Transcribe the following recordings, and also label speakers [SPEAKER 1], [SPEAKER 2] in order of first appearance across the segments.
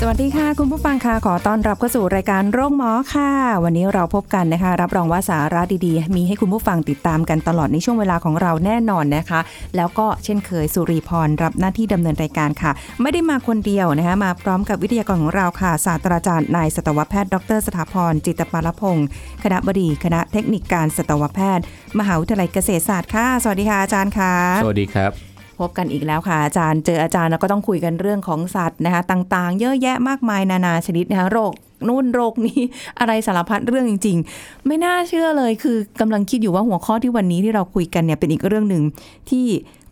[SPEAKER 1] สวัสดีค่ะ คุณผู้ฟังค่ะขอต้อนรับเข้าสู่รายการโรงหมอค่ะ วันนี้เราพบกันนะคะ รับรองว่าสาระดีๆ มีให้คุณผู้ฟังติดตามกันตลอดในช่วงเวลาของเราแน่นอนนะคะ แล้วก็เช่นเคยสุริพรรับหน้าที่ดำเนินรายการค่ะ ไม่ได้มาคนเดียวนะคะมาพร้อมกับวิทยากรของเราค่ะศาสตราจารย์นายสัตวแพทย์ ดร สถาพรจิตปาลพงศ์คณะบดีคณะเทคนิคการสัตวแพทย์ มหาวิทยาลัยเกษตรศาสตร์ค่ะ สวัสดีค่ะอาจารย์ค่ะ
[SPEAKER 2] สวัสดีครับ
[SPEAKER 1] พบกันอีกแล้วค่ะ อาจารย์เจออาจารย์แล้วก็ต้องคุยกันเรื่องของสัตว์นะคะต่างๆ เยอะแยะมากมายนานาชนิดนะคะโรคนู่นโรคนี้อะไรสารพัดเรื่องจริง ๆ ไม่น่าเชื่อเลยคือกำลังคิดอยู่ว่าหัวข้อที่วันนี้ที่เราคุยกันเนี่ยเป็นอีกเรื่องหนึ่งที่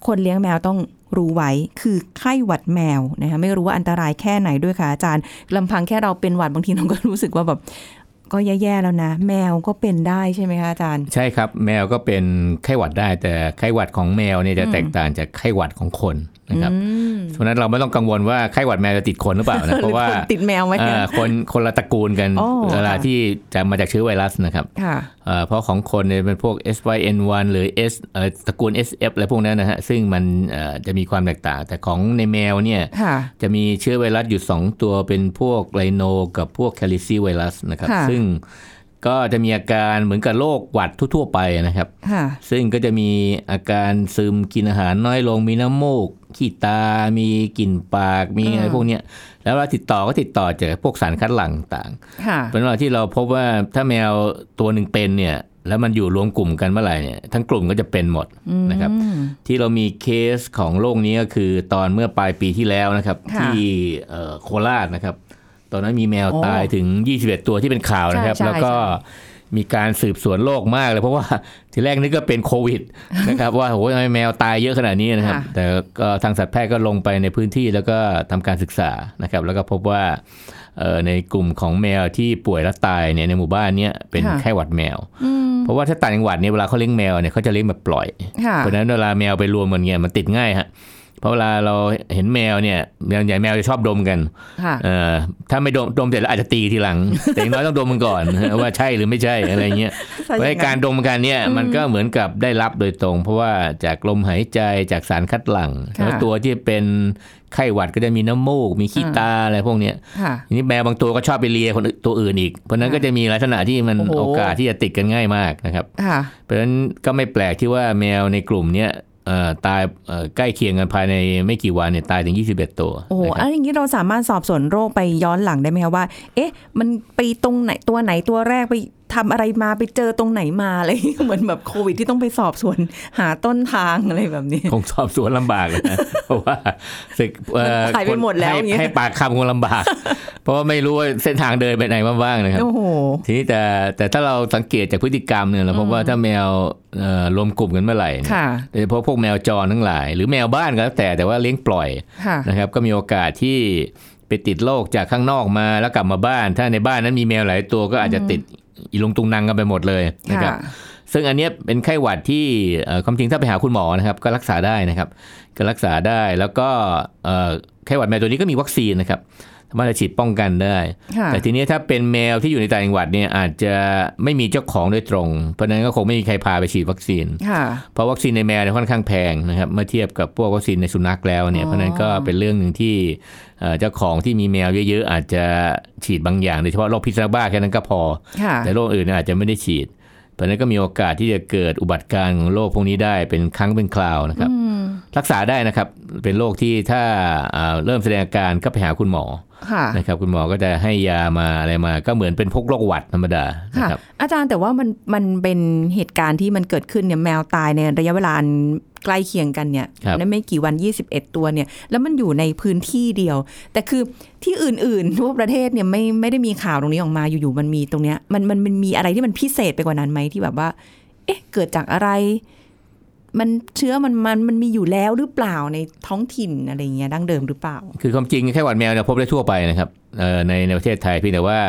[SPEAKER 1] คนเลี้ยงแมวต้องรู้ไว้คือไข้หวัดแมวนะคะไม่รู้ว่าอันตรายแค่ไหนด้วยค่ะอาจารย์ลำพังแค่เราเป็นหวัดบางทีเราก็รู้สึกว่าแบบ ก็แย่ ๆ แล้วนะ แมวก็เป็นได้ใช่ไหมคะอาจารย์
[SPEAKER 2] ใช่ครับ แมวก็เป็นไข้หวัดได้ แต่ไข้หวัดของแมวเนี่ยจะแตกต่างจากไข้หวัดของคน นะครับเพราะฉะนั้นเราไม่ต้องกังวลว่าไข้หวัดแมวจะติดคนหรือเปล่านะเพราะว่า
[SPEAKER 1] หรือคนติดแมวไหม
[SPEAKER 2] เอ่อคนคนละตระกูลกัน
[SPEAKER 1] อ๋อ
[SPEAKER 2] เวลา
[SPEAKER 1] ค่ะ
[SPEAKER 2] ที่จะมาจากเชื้อไวรัสนะครับ
[SPEAKER 1] ค่ะ
[SPEAKER 2] เอ่อเพราะของคนเนี่ยเป็นพวก SYN1 หรือ S เอ่อตระกูล SF อะไรพวกนั้นนะฮะซึ่งมันเอ่อจะมีความแตกต่าง แต่ของในแมวเนี่ย
[SPEAKER 1] ค่ะ
[SPEAKER 2] จะมีเชื้อไวรัสอยู่ 2 ตัวเป็นพวกไลโนกับพวกแคลิซีไวรัสนะครับ
[SPEAKER 1] ค่ะ
[SPEAKER 2] ซึ่ง ก็จะมีอาการเหมือนกับโรคหวัดทั่ว ๆ ไปนะครับ
[SPEAKER 1] ค่ะ
[SPEAKER 2] ซึ่งก็จะมีอาการซึมกินอาหารน้อยลง มีน้ำมูก ขี้ตา มีกลิ่นปาก มีอะไรพวกเนี้ยแล้วเวลาติดต่อก็ติดต่อจากพวกสารคัดหลั่งต่าง
[SPEAKER 1] ค่ะ
[SPEAKER 2] เป็นเวลาที่เราพบว่าถ้าแมวตัวหนึ่งเป็นเนี่ยแล้วมันอยู่รวมกลุ่มกันเมื่อไหร่เนี่ยทั้งกลุ่มก็จะเป็นหมดนะครับ ที่เรามีเคสของโรคนี้ก็คือตอนเมื่อปลายปีที่แล้วนะครับ
[SPEAKER 1] ค่ะ
[SPEAKER 2] ที่เอ่อโคราชนะครับ ตอนนั้นมีแมว
[SPEAKER 1] โอ้
[SPEAKER 2] ตายถึง 21 ตัวที่เป็นข่าวนะครับ
[SPEAKER 1] ใช่ใช่
[SPEAKER 2] แล้วก็
[SPEAKER 1] ใช่
[SPEAKER 2] มีการสืบสวนโรคมากเลย เพราะว่าทีแรกนึกก็เป็นโควิดนะครับ ว่าโอ้โหทำไมแมวตายเยอะขนาดนี้นะครับ
[SPEAKER 1] ค่ะ
[SPEAKER 2] แต่ก็ทางสัตวแพทย์ก็ลงไปในพื้นที่แล้วก็ทำการศึกษานะครับ แล้วก็พบว่าเอ่อในกลุ่มของแมวที่ป่วยและตายเนี่ยในหมู่บ้านเนี่ยเป็น
[SPEAKER 1] ค่ะ
[SPEAKER 2] ไข้หวัดแมว เพราะว่าถ้าต่างจังหวัดเนี่ยเวลาเขาเลี้ยงแมวเนี่ยเขาจะเลี้ยงแบบปล่อย
[SPEAKER 1] ค่ะ
[SPEAKER 2] เพราะฉะนั้นเวลาแมวไปรวมกันเนี่ยมันติดง่ายฮะ เพราะเวลาเราเห็นแมวเนี่ยแมวใหญ่แมวจะชอบดมกัน
[SPEAKER 1] ค่ะ
[SPEAKER 2] เอ่อถ้าไม่ดมดมเสร็จแล้วอาจจะตีทีหลัง แต่อย่างน้อยต้องดมมันก่อนว่าใช่หรือไม่ใช่อะไรเงี้ย
[SPEAKER 1] ใช่
[SPEAKER 2] เพราะ
[SPEAKER 1] อย่างนั้น
[SPEAKER 2] การดมกันเนี่ยมันก็เหมือนกับได้รับโดยตรง เพราะว่าจากลมหายใจจากสารคัดหลั่ง
[SPEAKER 1] ค่ะ
[SPEAKER 2] แล้วตัวที่เป็นไข้หวัดก็จะมีน้ำมูก มีขี้ตาอะไรพวกเนี้ย
[SPEAKER 1] ค่ะ
[SPEAKER 2] ทีนี้แมวบางตัวก็ชอบไปเลียคนอื่นตัวอื่นอีก เพราะฉะนั้นก็จะมีลักษณะที่มัน
[SPEAKER 1] โอ้โห
[SPEAKER 2] โอกาสที่จะติดกันง่ายมากนะครับ
[SPEAKER 1] ค่ะ
[SPEAKER 2] เพราะฉะนั้นก็ไม่แปลกที่ว่าแมวในกลุ่มเนี้ยเอ่อ ตายเอ่อใกล้เคียงกันภายในไม่กี่วันเนี่ยตายถึง 21 ตัว
[SPEAKER 1] โอ้โห
[SPEAKER 2] นะค
[SPEAKER 1] อั
[SPEAKER 2] รับ
[SPEAKER 1] นอย่างนี้เราสามารถสอบสวนโรคไปย้อนหลังได้ไหมคะว่า เอ๊ะ มันไปตรงไหนตัวไหนตัวแรกไป ทำอะไรมาไปเจอตรงไหนมาอะไรเหมือนแบบโควิดที่ต้องไปสอบสวนหาต้นทางอะไรแบบนี้
[SPEAKER 2] คงสอบสวนลำบากเลยนะเพราะว่าศึกเอ่อ
[SPEAKER 1] มันหายไปหมดแล้ว
[SPEAKER 2] ให้
[SPEAKER 1] อย่างเงี้ย
[SPEAKER 2] ให้ปากคำคงลำบาก เพราะว่าไม่รู้ว่าเส้นทางเดินไปไหนมาบ้างนะครับ
[SPEAKER 1] โอ้โห
[SPEAKER 2] ทีนี้แต่แต่ถ้าเราสังเกตจากพฤติกรรมเนี่ยเราพบว่าถ้าแมวเอ่อรวมกลุ่มกันเมื่อไหร่เนี่ย
[SPEAKER 1] ค่ะ
[SPEAKER 2] โดยเฉพาะพวกแมวจรทั้งหลาย หรือแมวบ้านก็แล้วแต่แต่ว่าเลี้ยงปล่อย
[SPEAKER 1] ค่ะ
[SPEAKER 2] นะครับ ก็มีโอกาสที่ไปติดโรคจากข้างนอกมาแล้วกลับมาบ้าน ถ้าในบ้านนั้นมีแมวหลายตัวก็อาจจะติด อีลงตุงนังกันไปหมดเลยนะครับ
[SPEAKER 1] ค่ะ
[SPEAKER 2] ซึ่งอันเนี้ยเป็นไข้หวัดที่เอ่อความจริงถ้าไปหาคุณหมอนะครับ ก็รักษาได้นะครับ ก็รักษาได้แล้วก็เอ่อไข้หวัดแมวตัวนี้ก็มีวัคซีนนะครับ สามารถจะฉีดป้องกันได้
[SPEAKER 1] ค่ะ
[SPEAKER 2] แต่ทีนี้ถ้าเป็นแมวที่อยู่ในต่างจังหวัดเนี่ยอาจจะไม่มีเจ้าของโดยตรง เพราะฉะนั้นก็คงไม่มีใครพาไปฉีดวัคซีน
[SPEAKER 1] ค่ะ
[SPEAKER 2] เพราะวัคซีนในแมวเนี่ยค่อนข้างแพงนะครับเมื่อเทียบกับพวกวัคซีนในสุนัขแล้วเนี่
[SPEAKER 1] อ๋อ
[SPEAKER 2] ยเพราะฉะนั้นก็เป็นเรื่องหนึ่งที่เอ่อเจ้าของที่มีแมวเยอะๆอาจจะฉีดบางอย่างโดยเฉพาะโรคพิษสุนัขบ้าแค่นั้นก็พอ
[SPEAKER 1] ค่ะ
[SPEAKER 2] แต่โรคอื่นเนี่ยอาจจะไม่ได้ฉีด เพราะฉะนั้นก็มีโอกาสที่จะเกิดอุบัติการณ์ของโรคพวกนี้ได้เป็นครั้งเป็นคราวนะครับรักษาได้นะครับ เป็นโรคที่ถ้าอ่าเริ่มแสดงอาการก็ไปหาคุณหมอ
[SPEAKER 1] ค่ะ
[SPEAKER 2] นะครับคุณหมอก็จะให้ยามาอะไรมา ก็เหมือนเป็นพวกโรคหวัดธรรมดานะ
[SPEAKER 1] ค่ะ
[SPEAKER 2] ครับ
[SPEAKER 1] อาจารย์แต่ว่ามันมันเป็นเหตุการณ์ที่มันเกิดขึ้นเนี่ยแมวตายในระยะเวลาอันใกล้เคียงกันเนี่ย
[SPEAKER 2] ครับ
[SPEAKER 1] ในไม่กี่วัน 21 ตัวเนี่ย แล้วมันอยู่ในพื้นที่เดียว แต่คือที่อื่นๆทั่วประเทศเนี่ยไม่ไม่ได้มีข่าวตรงนี้ออกมาอยู่ๆมันมีตรงเนี้ยมันมันมันมีอะไรที่มันพิเศษไปกว่านั้นไหมที่แบบว่า เอ๊ะเกิดจากอะไร มันเชื้อมันมันมันมีอยู่แล้วหรือเปล่าในท้องถิ่นอะไรเงี้ยดั้งเดิมหรือเปล่า
[SPEAKER 2] คือความจริงไข้หวัดแมวเนี่ยพบได้ทั่วไปนะครับเอ่อในในประเทศไทยเพียงแต่ว่า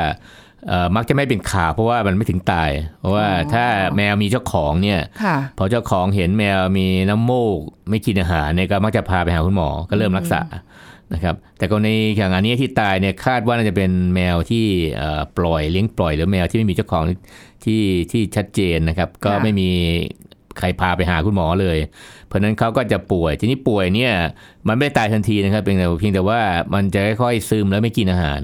[SPEAKER 2] เอ่อมักจะไม่เป็นข่าวเพราะว่ามันไม่ถึงตาย เพราะว่า
[SPEAKER 1] อ๋อ
[SPEAKER 2] ถ้าแมวมีเจ้าของเนี่ย
[SPEAKER 1] ค่ะ
[SPEAKER 2] พอเจ้าของเห็นแมวมีน้ำมูกไม่กินอาหารเนี่ยก็มักจะพาไปหาคุณหมอก็เริ่มรักษานะครับแต่กรณีอย่างอันนี้ที่ตายเนี่ยคาดว่าน่าจะเป็นแมวที่เอ่อปล่อยเลี้ยงปล่อยหรือแมวที่ไม่มีเจ้าของที่ที่ชัดเจนนะครับ ก็
[SPEAKER 1] ค่ะ
[SPEAKER 2] ไม่มี ใครพาไปหาคุณหมอเลย เพราะฉะนั้นเขาก็จะป่วย ทีนี้ป่วยเนี่ยมันไม่ได้ตายทันทีนะครับเพียงแต่เพียงแต่ว่ามันจะค่อยๆซึมแล้วไม่กินอาหาร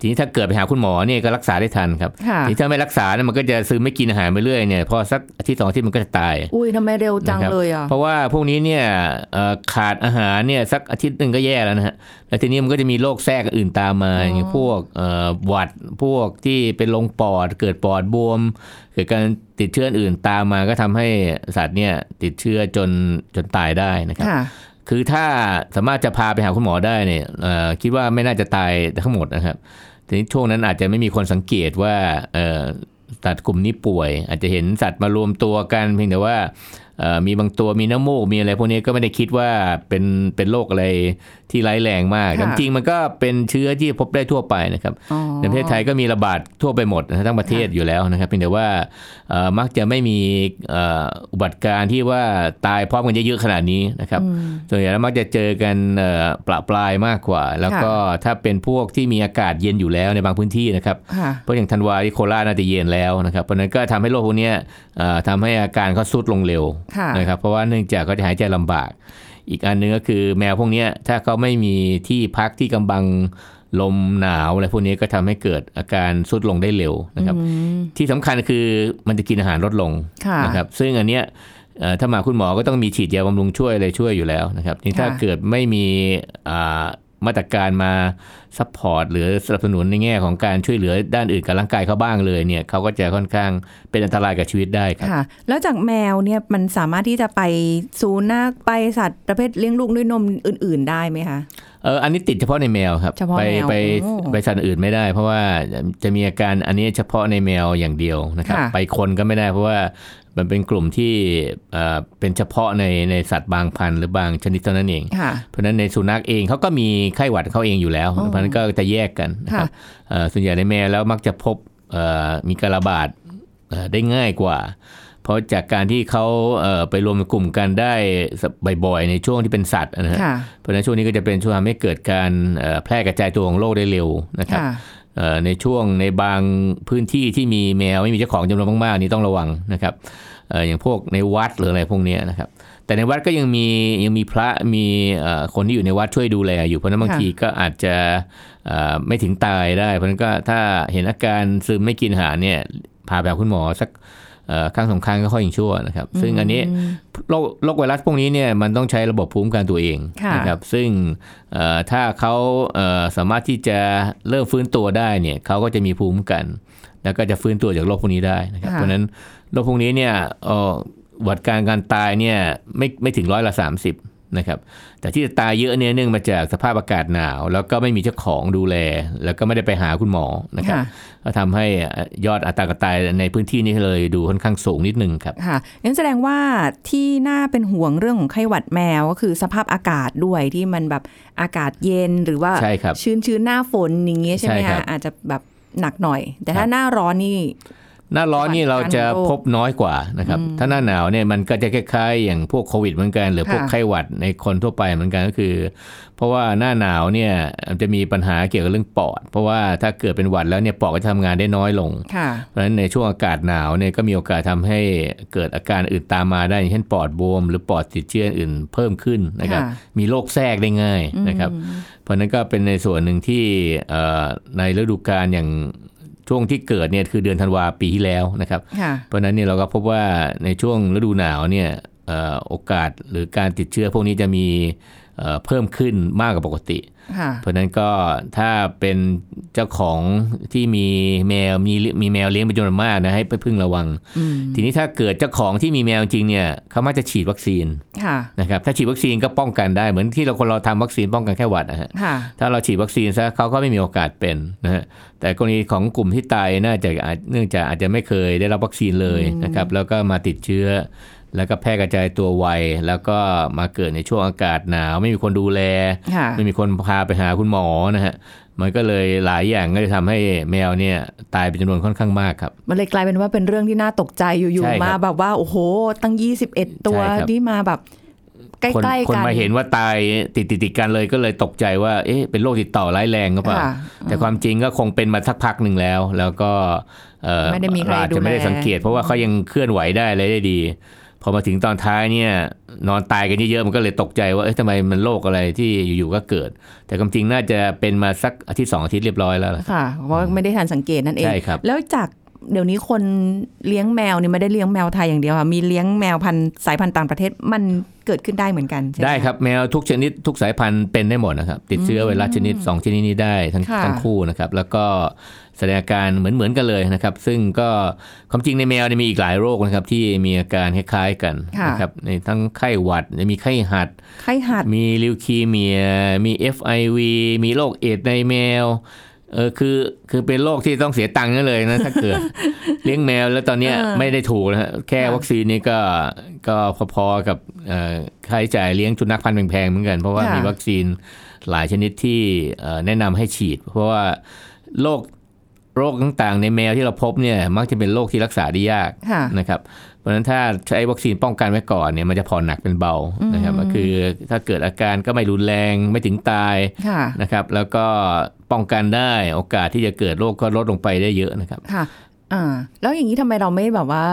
[SPEAKER 2] ทีนี้ถ้าเกิดไปหาคุณหมอเนี่ยก็รักษาได้ทันครับ
[SPEAKER 1] ค่ะ
[SPEAKER 2] ทีนี้ถ้าไม่รักษาเนี่ยมันก็จะซึมไม่กินอาหารไปเรื่อยเนี่ยพอสักอาทิตย์สองอาทิตย์มันก็จะตาย
[SPEAKER 1] อุ้ยทำไมเร็วจัง
[SPEAKER 2] นะครับ
[SPEAKER 1] เลยอะ
[SPEAKER 2] เพราะว่าพวกนี้เนี่ยเอ่อขาดอาหารเนี่ยสักอาทิตย์หนึ่งก็แย่แล้วนะฮะแล้วทีนี้มันก็จะมีโรคแทรกอื่นตามมาอย่างพวกเอ่อหวัดพวกที่เป็นลงปอด เกิดปอดบวม เกิดการ ติดเชื้ออื่นตามมาก็ทำให้สัตว์เนี่ยติดเชื้อจนจนตายได้นะครับ
[SPEAKER 1] ค่ะ
[SPEAKER 2] คือถ้าสามารถจะพาไปหาคุณหมอได้เนี่ยเอ่อคิดว่าไม่น่าจะตายทั้งหมดนะครับทีนี้ช่วงนั้นอาจจะไม่มีคนสังเกตว่าเอ่อสัตว์กลุ่มนี้ป่วย อาจจะเห็นสัตว์มารวมตัวกันเพียงแต่ว่าเอ่อ มีบางตัวมีน้ำมูกมีอะไรพวกนี้ก็ไม่ได้คิดว่าเป็นเป็นโรคอะไรที่ร้ายแรงมาก
[SPEAKER 1] ค่ะ
[SPEAKER 2] แต่จริงๆมันก็เป็นเชื้อที่พบได้ทั่วไปนะครับ
[SPEAKER 1] อ๋อ
[SPEAKER 2] ในประเทศไทยก็มีระบาดทั่วไปหมดนะทั้งประเทศอยู่แล้วนะครับเพียงแต่ว่าเอ่อมักจะไม่มีเอ่ออุบัติการณ์ที่ว่าตายพร้อมกันเยอะๆขนาดนี้นะครับส่วนใหญ่แล้วมักจะเจอกันเอ่อประปรายมากกว่า แล้วก็ถ้าเป็นพวกที่มีอากาศเย็นอยู่แล้วในบางพื้นที่นะครับ
[SPEAKER 1] ค่ะ
[SPEAKER 2] เพราะอย่างธันวาที่โคราชน่าจะเย็นแล้วนะครับเพราะฉะนั้นก็ทำให้โรคพวกเนี้ยเอ่อทำให้อาการเขาสุดลงเร็ว
[SPEAKER 1] ค่ะ
[SPEAKER 2] นะครับเพราะว่าเนื่องจากเขาจะหายใจลำบาก อีกอันหนึงก็คือแมวพวกเนี้ยถ้าเขาไม่มีที่พักที่กำบังลมหนาวอะไรพวกนี้ก็ทำให้เกิดอาการสุดลงได้เร็วนะครับ ที่สำคัญคือมันจะกินอาหารลดลง
[SPEAKER 1] ค่ะ
[SPEAKER 2] นะครับ ซึ่งอันเนี้ยเอ่อถ้ามาคุณหมอก็ต้องมีฉีดยาบำรุงช่วยอะไรช่วยอยู่แล้วนะครับนี่ถ้า
[SPEAKER 1] ค่ะ
[SPEAKER 2] เกิดไม่มีอ่า มาตรการมา support หรือสนับสนุนในแง่ของการช่วยเหลือด้านอื่นกับร่างกายเขาบ้างเลยเนี่ยเขาก็จะค่อนข้างเป็นอันตรายกับชีวิตได้ครับ
[SPEAKER 1] ค่ะแล้วจากแมวเนี่ยมันสามารถที่จะไปสู่สุนัขไปสัตว์ประเภทเลี้ยงลูกด้วยนมอื่น ๆ ได้ไหมคะ
[SPEAKER 2] เอออันนี้ติดเฉพาะในแมวครับ
[SPEAKER 1] เฉพาะ
[SPEAKER 2] ไป
[SPEAKER 1] แมว
[SPEAKER 2] ไป
[SPEAKER 1] โอ้
[SPEAKER 2] ไปสัตว์อื่นไม่ได้ เพราะว่าจะมีอาการอันนี้เฉพาะในแมวอย่างเดียวนะครับ
[SPEAKER 1] ค่ะ
[SPEAKER 2] ไปคนก็ไม่ได้เพราะว่า มันเป็นกลุ่มที่เอ่อเป็นเฉพาะในในสัตว์บางพันธุ์หรือบางชนิดเท่านั้นเอง
[SPEAKER 1] ค่ะ
[SPEAKER 2] เพราะฉะนั้นในสุนัขเองเขาก็มีไข้หวัดเขาเองอยู่แล้ว
[SPEAKER 1] อ๋อ
[SPEAKER 2] เพราะฉะนั้นก็จะแยกกันนะครับเอ่อส่วนใหญ่ในแมวแล้วมักจะพบเอ่อมีการระบาดเอ่อได้ง่ายกว่า เพราะจากการที่เขาเอ่อไปรวมกลุ่มกันได้บ่อยๆในช่วงที่เป็นสัตว์นะฮะ
[SPEAKER 1] ค่ะ
[SPEAKER 2] เพราะฉะนั้นช่วงนี้ก็จะเป็นช่วงทำให้เกิดการเอ่อแพร่กระจายตัวของโรคได้เร็วนะครับ
[SPEAKER 1] ค่ะ
[SPEAKER 2] เอ่อ ในช่วงในบางพื้นที่ที่มีแมวไม่มีเจ้าของจำนวนมากๆนี่ต้องระวังนะครับเอ่ออย่างพวกในวัดหรืออะไรพวกเนี้ยนะครับ แต่ในวัดก็ยังมียังมีพระมีเอ่อคนที่อยู่ในวัดช่วยดูแลอยู่เพราะฉะนั้นบาง
[SPEAKER 1] ค่ะ
[SPEAKER 2] ทีก็อาจจะเอ่อไม่ถึงตายได้ เพราะฉะนั้นก็ถ้าเห็นอาการซึมไม่กินอาหารเนี่ยพาไปหาคุณหมอสักเอ่อ ครั้งสองครั้งก็ค่อยยังชั่วนะครับ ซึ่งอันนี้โรคโรคไวรัสพวกนี้เนี่ยมันต้องใช้ระบบภูมิคุ้มกันตัวเอง
[SPEAKER 1] ค่ะ
[SPEAKER 2] นะครับ ซึ่งเอ่อถ้าเขาเอ่อสามารถที่จะเริ่มฟื้นตัวได้เนี่ยเขาก็จะมีภูมิคุ้มกัน แล้วก็จะฟื้นตัวจากโรคพวกนี้ได้นะครับ
[SPEAKER 1] ค่ะ
[SPEAKER 2] เพราะฉะนั้นโรคพวกนี้เนี่ยเอ่อหวัดการการตายเนี่ยไม่ไม่ถึงร้อยละสามสิบ นะครับแต่ที่จะตายเยอะเนี่ยเนื่องมาจากสภาพอากาศหนาว แล้วก็ไม่มีเจ้าของดูแล แล้วก็ไม่ได้ไปหาคุณหมอนะครับ
[SPEAKER 1] ค่ะ
[SPEAKER 2] ก็ทำให้ยอดอัตราการตายในพื้นที่นี้เลยดูค่อนข้างสูงนิดนึงครับ
[SPEAKER 1] ค่ะงั้นแสดงว่าที่น่าเป็นห่วงเรื่องของไข้หวัดแมวก็คือสภาพอากาศด้วยที่มันแบบอากาศเย็นหรือว่า
[SPEAKER 2] ใช่ครับ
[SPEAKER 1] ชื้นชื้นๆหน้าฝนอย่างเงี้ยใช่ไหม
[SPEAKER 2] ใช่ครั
[SPEAKER 1] คะ
[SPEAKER 2] บ
[SPEAKER 1] อาจจะแบบหนักหน่อย แต่ถ้า
[SPEAKER 2] ครับ
[SPEAKER 1] หน้าร้อนนี่
[SPEAKER 2] หน้าร้อนนี่เราจะพบน้อยกว่านะครับ ถ้าหน้าหนาวเนี่ยมันก็จะคล้ายๆอย่างพวกโควิดเหมือนกันหรือพวก
[SPEAKER 1] ค่ะ
[SPEAKER 2] ไข้หวัดในคนทั่วไปเหมือนกันก็คือ เพราะว่าหน้าหนาวเนี่ยจะมีปัญหาเกี่ยวกับเรื่องปอด เพราะว่าถ้าเกิดเป็นหวัดแล้วเนี่ยปอดก็จะทำงานได้น้อยลง
[SPEAKER 1] ค่ะ
[SPEAKER 2] เพราะฉะนั้นในช่วงอากาศหนาวเนี่ยก็มีโอกาสทำให้เกิดอาการอื่นตามมาได้อย่างเช่นปอดบวม หรือปอดติดเชื้ออื่นเพิ่มขึ้นนะครับ
[SPEAKER 1] ค่ะ
[SPEAKER 2] มีโรคแทรกได้ง่ายนะครับ เพราะฉะนั้นก็เป็นในส่วนหนึ่งที่เอ่อในฤดูกาลอย่าง ช่วงที่เกิดเนี่ยคือเดือนธันวาปีที่แล้วนะครับ
[SPEAKER 1] ค่ะ
[SPEAKER 2] เพราะฉะนั้นเนี่ยเราก็พบว่าในช่วงฤดูหนาวเนี่ยเอ่อโอกาสหรือการติดเชื้อพวกนี้จะมี เอ่อเพิ่มขึ้นมากกว่าปกติ
[SPEAKER 1] ค่ะ
[SPEAKER 2] เพราะฉะนั้นก็ถ้าเป็นเจ้าของที่มีแมวมีมีแมวเลี้ยงเป็นจำนวนมากนะให้ไปพึ่งระวัง ทีนี้ถ้าเกิดเจ้าของที่มีแมวจริงเนี่ยเขามักจะฉีดวัคซีน
[SPEAKER 1] ค่ะ
[SPEAKER 2] นะครับถ้าฉีดวัคซีนก็ป้องกันได้เหมือนที่เราคนเราทำวัคซีนป้องกันแค่หวัดนะฮะ
[SPEAKER 1] ค่ะ
[SPEAKER 2] ถ้าเราฉีดวัคซีนซะเขาก็ไม่มีโอกาสเป็นนะฮะแต่กรณีของกลุ่มที่ตายน่าจะอาจเนื่องจากอาจจะไม่เคยได้รับวัคซีนเลยนะครับแล้วก็มาติดเชื้อ แล้วก็แพร่กระจายตัวไว แล้วก็มาเกิดในช่วงอากาศหนาว ไม่มีคนดูแล
[SPEAKER 1] ค่ะ
[SPEAKER 2] ไม่มีคนพาไปหาคุณหมอนะฮะมันก็เลยหลายอย่างก็เลยทำให้แมวเนี่ยตายเป็นจำนวนค่อนข้างมากครับ
[SPEAKER 1] มันเลยกลายเป็นว่าเป็นเรื่องที่น่าตกใจอยู่
[SPEAKER 2] ใช่ครับ
[SPEAKER 1] ๆมาแบบว่าโอ้โห ตั้ง 21 ตัว
[SPEAKER 2] ใช่ครับ
[SPEAKER 1] ที่มาแบบใก
[SPEAKER 2] คน
[SPEAKER 1] ล้ๆ
[SPEAKER 2] คน
[SPEAKER 1] กัน
[SPEAKER 2] มาเห็นว่าตายติดติดติดๆกันเลยก็เลยตกใจว่าเอ๊ะเป็นโรคติดต่อร้ายแรงหรือเปล่า
[SPEAKER 1] ค่ะ
[SPEAKER 2] แต่ความจริงก็คงเป็นมาสักพักหนึ่งแล้ว แล้วก็เอ่อ
[SPEAKER 1] ไม่ได้มีใคร
[SPEAKER 2] เราอาจจะไม่ได้
[SPEAKER 1] ดูแล
[SPEAKER 2] สังเกต เพราะว่าเขายังเคลื่อนไหวได้อะไรได้ดี พอมาถึงตอนท้ายเนี่ยนอนตายกันเยอะๆมันก็เลยตกใจว่าเอ๊ะทำไมมันโรคอะไรที่อยู่ๆก็เกิด แต่ความจริงน่าจะเป็นมาสักอาทิตย์สองอาทิตย์เรียบร้อยแล้วล่ะ
[SPEAKER 1] ค่ะเพราะว่าไม่ได้ทันสังเกตนั่นเอง
[SPEAKER 2] ใช่ครับ
[SPEAKER 1] แล้วจาก เดี๋ยวนี้คนเลี้ยงแมวเนี่ยไม่ได้เลี้ยงแมวไทยอย่างเดียวค่ะมีเลี้ยงแมวพันธุ์สายพันธุ์ต่างประเทศมันเกิดขึ้นได้เหมือนกันใช่ไหม
[SPEAKER 2] ได้ครับแมวทุกชนิดทุกสายพันธุ์เป็นได้หมดนะครับ ติดเชื้อไวรัสชนิด 2 ชนิดนี้ได้ทั้ง
[SPEAKER 1] ค่ะ
[SPEAKER 2] ทั้งคู่นะครับ แล้วก็แสดงอาการเหมือนเหมือนกันเลยนะครับ ซึ่งก็ความจริงในแมวเนี่ยมีอีกหลายโรคนะครับ ที่มีอาการคล้ายๆกันนะครับในทั้งไข้หวัดมีไข้หัด
[SPEAKER 1] ไข้หัด
[SPEAKER 2] มีลิวคีเมีย มี FIV มีโรคเอดส์ในแมว เออคือคือเป็นโรคที่ต้องเสียตังค์นั่นเลยนะถ้าเกิดเลี้ยงแมวแล้วตอนเนี้ย
[SPEAKER 1] เออ
[SPEAKER 2] ไม่ได้ถูกนะฮะแค่
[SPEAKER 1] ค่ะ
[SPEAKER 2] วัคซีนนี่ก็ก็พอๆกับเอ่อค่าใช้จ่ายเลี้ยงสุนัขพันธุ์แพงๆเหมือนกัน เพราะว่า
[SPEAKER 1] ค่ะ
[SPEAKER 2] มีวัคซีนหลายชนิดที่เอ่อแนะนำให้ฉีด เพราะว่าโรคโรคต่างๆ ในแมวที่เราพบเนี่ยมักจะเป็นโรคที่รักษาได้ยาก
[SPEAKER 1] ค่ะ
[SPEAKER 2] นะครับเพ ราะฉะนั้นถ้าใช้วัคซีนป้องกันไว้ก่อนเนี่ยมันจะผ่อนหนักเป็นเบานะครับก็คือถ้าเกิดอาการก็ไม่รุนแรงไม่ถึงตาย
[SPEAKER 1] ค่ะ
[SPEAKER 2] นะครับ แล้วก็ป้องกันได้โอกาสที่จะเกิดโรคก็ลดลงไปได้เยอะนะครับ
[SPEAKER 1] ค่ะอ่าแล้วอย่างนี้ทำไมเราไม่แบบว่า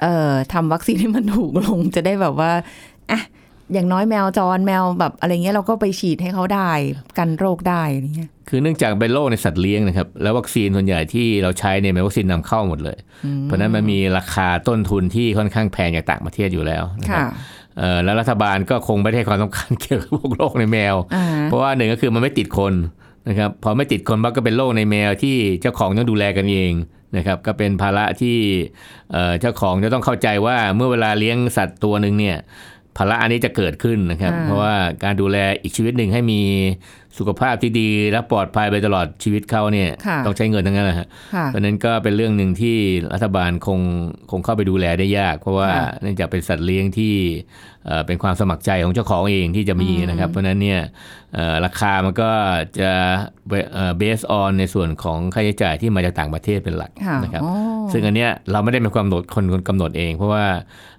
[SPEAKER 1] เอ่อทำวัคซีนให้มันถูกลงจะได้แบบว่าอะ อย่างน้อยแมวจรแมวแบบอะไรเงี้ยเราก็ไปฉีดให้เขาได้กันโรคได้อะไรเงี้ย
[SPEAKER 2] คือเนื่องจากเป็นโรคในสัตว์เลี้ยงนะครับ แล้ววัคซีนส่วนใหญ่ที่เราใช้เนี่ยเป็นวัคซีนนำเข้าหมดเลย เพราะฉะนั้นมันมีราคาต้นทุนที่ค่อนข้างแพงจากต่างประเทศอยู่แล้วนะครับ
[SPEAKER 1] ค่ะ
[SPEAKER 2] เอ่อแล้วรัฐบาลก็คงไม่ได้ให้ความสำคัญเกี่ยวกับพวกโรคในแมว
[SPEAKER 1] อ่า
[SPEAKER 2] เพราะว่าหนึ่งก็คือมันไม่ติดคนนะครับพอไม่ติดคนมันก็เป็นโรคในแมวที่เจ้าของต้องดูแลกันเองนะครับก็เป็นภาระที่เอ่อเจ้าของจะต้องเข้าใจว่าเมื่อเวลาเลี้ยงสัตว์ตัวหนึ่งเนี่ย ภาระอันนี้จะเกิดขึ้นนะครับ
[SPEAKER 1] อ่า
[SPEAKER 2] เพราะว่าการดูแลอีกชีวิตหนึ่งให้มีสุขภาพที่ดีและปลอดภัยไปตลอดชีวิตเขาเนี่ย
[SPEAKER 1] ค่ะ
[SPEAKER 2] ต้องใช้เงินทั้งนั้นแหละฮะ
[SPEAKER 1] ค่ะ
[SPEAKER 2] เพราะฉะนั้นก็เป็นเรื่องหนึ่งที่รัฐบาลคงคงเข้าไปดูแลได้ยาก เพราะว่า
[SPEAKER 1] ค่ะ
[SPEAKER 2] เนื่องจากเป็นสัตว์เลี้ยงที่เอ่อเป็นความสมัครใจของเจ้าของเองที่จะมีนะครับ เพราะฉะนั้นเนี่ยเอ่อราคามันก็จะเบสออนในส่วนของค่าใช้จ่ายที่มาจากต่างประเทศเป็นหลัก
[SPEAKER 1] ค่ะ
[SPEAKER 2] นะครับ
[SPEAKER 1] อ๋อ
[SPEAKER 2] ซึ่งอันเนี้ยเราไม่ได้เป็นความกำหนดคนคนกำหนดเอง เพราะว่า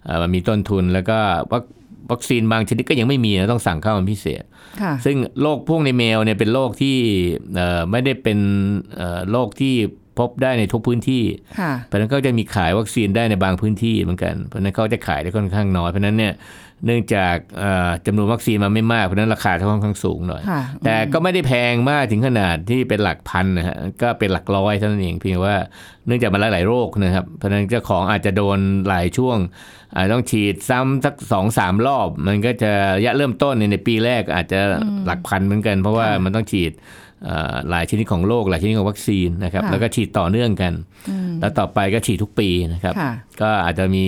[SPEAKER 2] เอ่อมันมีต้นทุนแล้วก็วัค วัคซีนบางชนิดก็ยังไม่มีนะต้องสั่งเข้ามันพิเศษ
[SPEAKER 1] ค่ะ
[SPEAKER 2] ซึ่งโรคพวกในแมวเนี่ยเป็นโรคที่เอ่อไม่ได้เป็นเอ่อโรคที่ พบได้ในทุกพื้นที่
[SPEAKER 1] ค่ะ
[SPEAKER 2] เพราะฉะนั้นก็จะมีขายวัคซีนได้ในบางพื้นที่เหมือนกัน เพราะฉะนั้นเขาจะขายได้ค่อนข้างน้อย เพราะฉะนั้นเนี่ยเนื่องจากเอ่อจำนวนวัคซีนมันไม่มาก เพราะฉะนั้นราคาจะค่อนข้างสูงหน่อย
[SPEAKER 1] ค่ะ
[SPEAKER 2] แต่ก็ไม่ได้แพงมากถึงขนาดที่เป็นหลักพันนะฮะ ก็เป็นหลักร้อยเท่านั้นเองเพียงว่าเนื่องจากมันหลายๆโรคนะครับ เพราะฉะนั้นเจ้าของอาจจะโดนหลายช่วงอาจจะต้องฉีดซ้ำสักสองสามรอบ มันก็จะระยะเริ่มต้นเนี่ยในปีแรกอาจจะหลักพันเหมือนกัน เพราะว่ามันต้องฉีดเอ่อ หลายชนิดของโรคหลายชนิดของวัคซีนนะครับ
[SPEAKER 1] ค่ะ
[SPEAKER 2] แล้วก็ฉีดต่อเนื่องกัน แล้วต่อไปก็ฉีดทุกปีนะครับ
[SPEAKER 1] ค่ะ
[SPEAKER 2] ก็อาจจะมี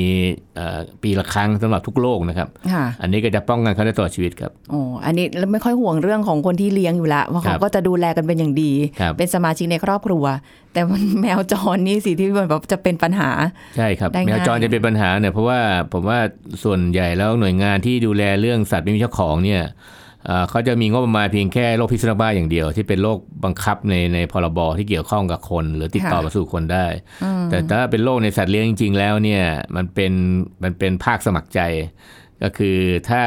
[SPEAKER 2] เอ่อปีละครั้งสำหรับทุกโรคนะครับ
[SPEAKER 1] ค่ะ
[SPEAKER 2] อันนี้ก็จะป้องกันเขาได้ตลอดชีวิตครับ
[SPEAKER 1] โอ้อันนี้เราไม่ค่อยห่วงเรื่องของคนที่เลี้ยงอยู่แล้วเพราะ
[SPEAKER 2] ครั
[SPEAKER 1] เขา
[SPEAKER 2] บ
[SPEAKER 1] ก็จะดูแลกันเป็นอย่างดี
[SPEAKER 2] ครับ
[SPEAKER 1] เป็นสมาชิกในครอบครัว แต่มันแมวจรนี่สิที่แบบจะเป็นปัญหา
[SPEAKER 2] ใช่ครับ
[SPEAKER 1] ได้
[SPEAKER 2] แมวจร
[SPEAKER 1] ง่าย
[SPEAKER 2] จะเป็นปัญหาเนี่ยเพราะว่าผมว่าส่วนใหญ่แล้วหน่วยงานที่ดูแลเรื่องสัตว์ไม่มีเจ้าของเนี่ย เอ่อเขาจะมีงบประมาณเพียงแค่โรคพิษสุนัขบ้าอย่างเดียว ที่เป็นโรคบังคับในในพรบที่เกี่ยวข้องกับคน หรือติดต่อมาสู่คนได้ แต่ถ้าเป็นโรคในสัตว์เลี้ยงจริง ๆ แล้วเนี่ยมันเป็นมันเป็นภาคสมัครใจ ก็คือถ้า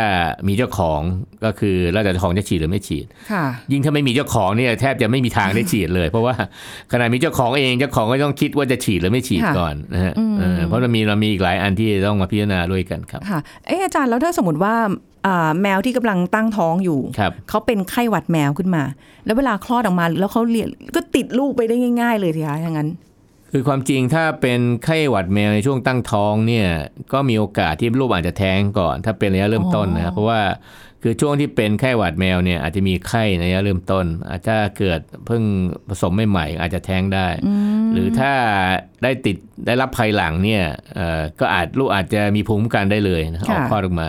[SPEAKER 2] มีเจ้าของก็คือแล้วแต่เจ้าของจะฉีดหรือไม่ฉีด
[SPEAKER 1] ค่ะ
[SPEAKER 2] ยิ่งถ้าไม่มีเจ้าของเนี่ยแทบจะไม่มีทางได้ฉีดเลย เพราะว่าขณะมีเจ้าของเองเจ้าของก็ต้องคิดว่าจะฉีดหรือไม่ฉีด
[SPEAKER 1] ค่ะ
[SPEAKER 2] ก่อนนะฮะเออเพราะมันมีเรามีอีกหลายอันที่ต้องมาพิจารณาด้วยกันครับ
[SPEAKER 1] ค่ะเอออาจารย์แล้วถ้าสมมติว่าอ่า แมวที่กำลังตั้งท้องอยู่
[SPEAKER 2] ครับ
[SPEAKER 1] เขาเป็นไข้หวัดแมวขึ้นมา แล้วเวลาคลอดออกมา แล้วเขาเลี้ยงก็ติดลูกไปได้ง่าย ๆ เลยทีคะอย่างนั้น
[SPEAKER 2] คือความจริงถ้าเป็นไข้หวัดแมวในช่วงตั้งท้องเนี่ย ก็มีโอกาสที่ลูกอาจจะแท้งก่อน ถ้าเป็นระยะเริ่มต้นนะครับเพราะว่าคือช่วงที่เป็นไข้หวัดแมวเนี่ยอาจจะมีไข้ในระยะเริ่มต้น อาจจะเกิดเพิ่งผสมใหม่ๆอาจจะแท้งได้ห รือถ้าได้ติดได้รับภายหลังเนี่ยเอ่อก็อาจลูกอาจจะมีภูมิคุ้มกันได้เลยนะครับอ
[SPEAKER 1] ค่ะ
[SPEAKER 2] อกคลอดออกมา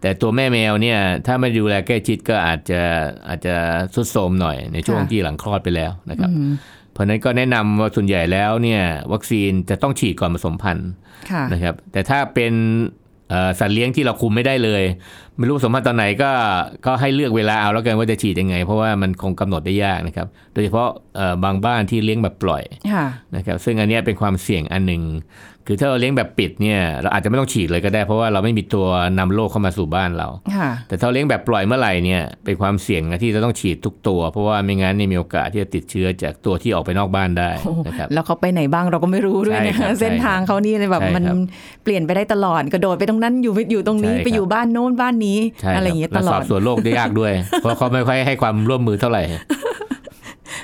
[SPEAKER 2] แต่ตัวแม่แมวเนี่ยถ้าไม่ดูแลใกล้ชิดก็อาจจะอาจจะสุดโทรมหน่อยในช่วงที่หลังคลอดไปแล้วนะครับ เพราะฉะนั้นก็แนะนำว่าส่วนใหญ่แล้วเนี่ยวัคซีนจะต้องฉีดก่อนผสมพันธุ์
[SPEAKER 1] ค่ะ
[SPEAKER 2] นะครับ แต่ถ้าเป็นเอ่อ สัตว์เลี้ยงที่เราคุมไม่ได้เลย ไม่รู้ผสมพันธุ์ตอนไหนก็ก็ให้เลือกเวลาเอาแล้วกันว่าจะฉีดยังไง เพราะว่ามันคงกำหนดได้ยากนะครับ โดยเฉพาะเอ่อบางบ้านที่เลี้ยงแบบปล่อย
[SPEAKER 1] ค่ะ
[SPEAKER 2] นะครับซึ่งอันเนี้ยเป็นความเสี่ยงอันหนึ่ง คือถ้าเราเลี้ยงแบบปิดเนี่ยเราอาจจะไม่ต้องฉีดเลยก็ได้ เพราะว่าเราไม่มีตัวนำโรคเข้ามาสู่บ้านเรา
[SPEAKER 1] ค่ะ
[SPEAKER 2] แต่ถ้าเราเลี้ยงแบบปล่อยเมื่อไหร่เนี่ยเป็นความเสี่ยงนะที่จะต้องฉีดทุกตัว เพราะว่าไม่งั้นเนี่ยมีโอกาสที่จะติดเชื้อจากตัวที่ออกไปนอกบ้านได้นะครับ
[SPEAKER 1] แล้วเขาไปไหนบ้างเราก็ไม่รู้ด้วย
[SPEAKER 2] ใช่
[SPEAKER 1] นะ
[SPEAKER 2] ครั
[SPEAKER 1] คะ
[SPEAKER 2] บ
[SPEAKER 1] เส้นทางเขานี่เลยแบบ
[SPEAKER 2] ใช่
[SPEAKER 1] มัน
[SPEAKER 2] ครับ
[SPEAKER 1] เปลี่ยนไปได้ตลอดกระโดดไปตรงนั้นอยู่อยู่ตรงนี้
[SPEAKER 2] ใช่ครับ
[SPEAKER 1] ไปอยู่บ้านโน้นบ้านนี้
[SPEAKER 2] ใช่
[SPEAKER 1] อะไร
[SPEAKER 2] ค
[SPEAKER 1] อย่างเงี้ยต
[SPEAKER 2] และ
[SPEAKER 1] ล
[SPEAKER 2] ส
[SPEAKER 1] อ
[SPEAKER 2] อ
[SPEAKER 1] ด
[SPEAKER 2] บสวนโรคได้ยากด้วย เพราะเขาไม่ค่อยให้ความร่วมมือเท่าไหร่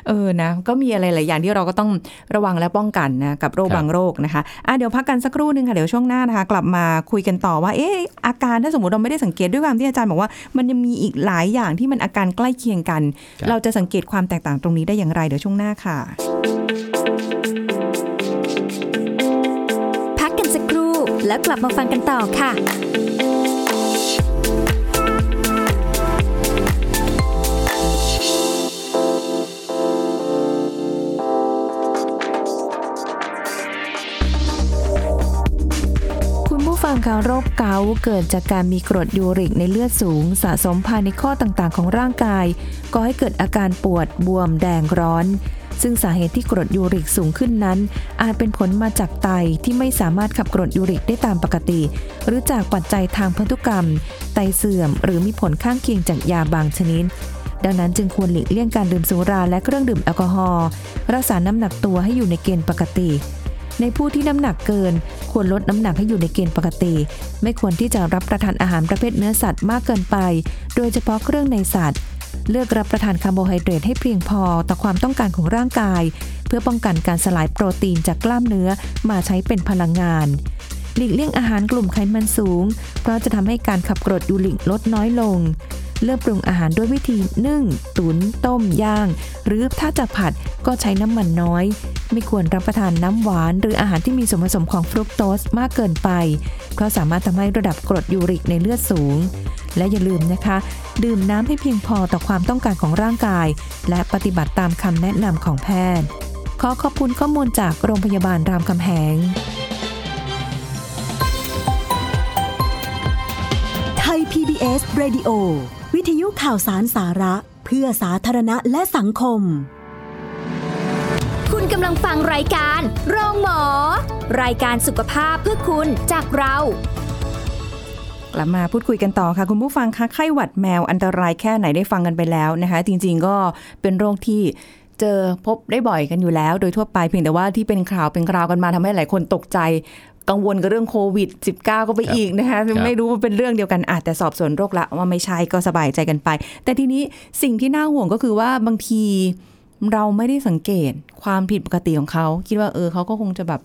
[SPEAKER 1] เออนะก็มีอะไรหลายอย่างที่เราก็ต้องระวังและป้องกันนะกับโรค
[SPEAKER 2] ครับ
[SPEAKER 1] บางโรคนะคะอะเดี๋ยวพักกันสักครู่หนึ่งค่ะเดี๋ยวช่วงหน้านะคะ กลับมาคุยกันต่อว่าเอ๊ะอาการถ้าสมมติเราไม่ได้สังเกตด้วยความที่อาจารย์บอกว่า มันยังมีอีกหลายอย่างที่มันอาการใกล้เคียงกัน
[SPEAKER 2] ครับ
[SPEAKER 1] เราจะสังเกตความแตกต่างตรงนี้ได้อย่างไรเดี๋ยวช่วงหน้าค่ะ
[SPEAKER 3] พักกันสักครู่แล้วกลับมาฟังกันต่อค่ะ
[SPEAKER 1] คุณผู้ฟังคะโรคเกาต์เกิดจากการมีกรดยูริกในเลือดสูง สะสมภายในข้อต่างๆ ของร่างกายก่อให้เกิดอาการปวดบวมแดงร้อน ซึ่งสาเหตุที่กรดยูริกสูงขึ้นนั้น อาจเป็นผลมาจากไตที่ไม่สามารถขับกรดยูริกได้ตามปกติ หรือจากปัจจัยทางพันธุกรรม ไตเสื่อม หรือมีผลข้างเคียงจากยาบางชนิดดังนั้นจึงควรหลีกเลี่ยงการดื่มสุราและเครื่องดื่มแอลกอฮอล์รักษาน้ำหนักตัวให้อยู่ในเกณฑ์ปกติ ในผู้ที่น้ำหนักเกิน ควรลดน้ำหนักให้อยู่ในเกณฑ์ปกติ ไม่ควรที่จะรับประทานอาหารประเภทเนื้อสัตว์มากเกินไป โดยเฉพาะเครื่องในสัตว์ เลือกรับประทานคาร์โบไฮเดรตให้เพียงพอต่อความต้องการของร่างกาย เพื่อป้องกันการสลายโปรตีนจากกล้ามเนื้อมาใช้เป็นพลังงานหลีกเลี่ยงอาหารกลุ่มไขมันสูง เพราะจะทำให้การขับกรดยูริกลดน้อยลง เลือกปรุงอาหารด้วยวิธีนึ่ง ตุ๋น ต้ม ย่าง หรือถ้าจะผัดก็ใช้น้ำมันน้อย ไม่ควรรับประทานน้ำหวาน หรืออาหารที่มีส่วนผสมของฟรุกโตสมากเกินไป เพราะสามารถทำให้ระดับกรดยูริกในเลือดสูง และอย่าลืมนะคะ ดื่มน้ำให้เพียงพอต่อความต้องการของร่างกาย และปฏิบัติตามคำแนะนำของแพทย์ ขอขอบคุณข้อมูลจากโรงพยาบาลรามคำแหง
[SPEAKER 4] PBS Radio วิทยุข่าวสารสาระ เพื่อสาธารณะและสังคม
[SPEAKER 3] คุณกำลังฟังรายการโรงหมอ รายการสุขภาพเพื่อคุณจากเรา
[SPEAKER 1] กลับมาพูดคุยกันต่อค่ะคุณผู้ฟังคะไข้หวัดแมวอันตรายแค่ไหนได้ฟังกันไปแล้วนะคะ จริง ๆ ก็เป็นโรคที่เจอพบได้บ่อยกันอยู่แล้ว โดยทั่วไปเพียงแต่ว่าที่เป็นข่าวเป็นคราวกันมาทำให้หลายคนตกใจ กังวลกับเรื่องโควิด -19 ก็ไปอีกนะคะ
[SPEAKER 2] ครับ
[SPEAKER 1] ไม่รู้ว่าเป็นเรื่องเดียวกันอาจแต่สอบสวนโรคละว่าไม่ใช่ก็สบายใจกันไป แต่ทีนี้สิ่งที่น่าห่วงก็คือว่าบางทีเราไม่ได้สังเกตความผิดปกติของเขา คิดว่าเออเขาก็คงจะแบบ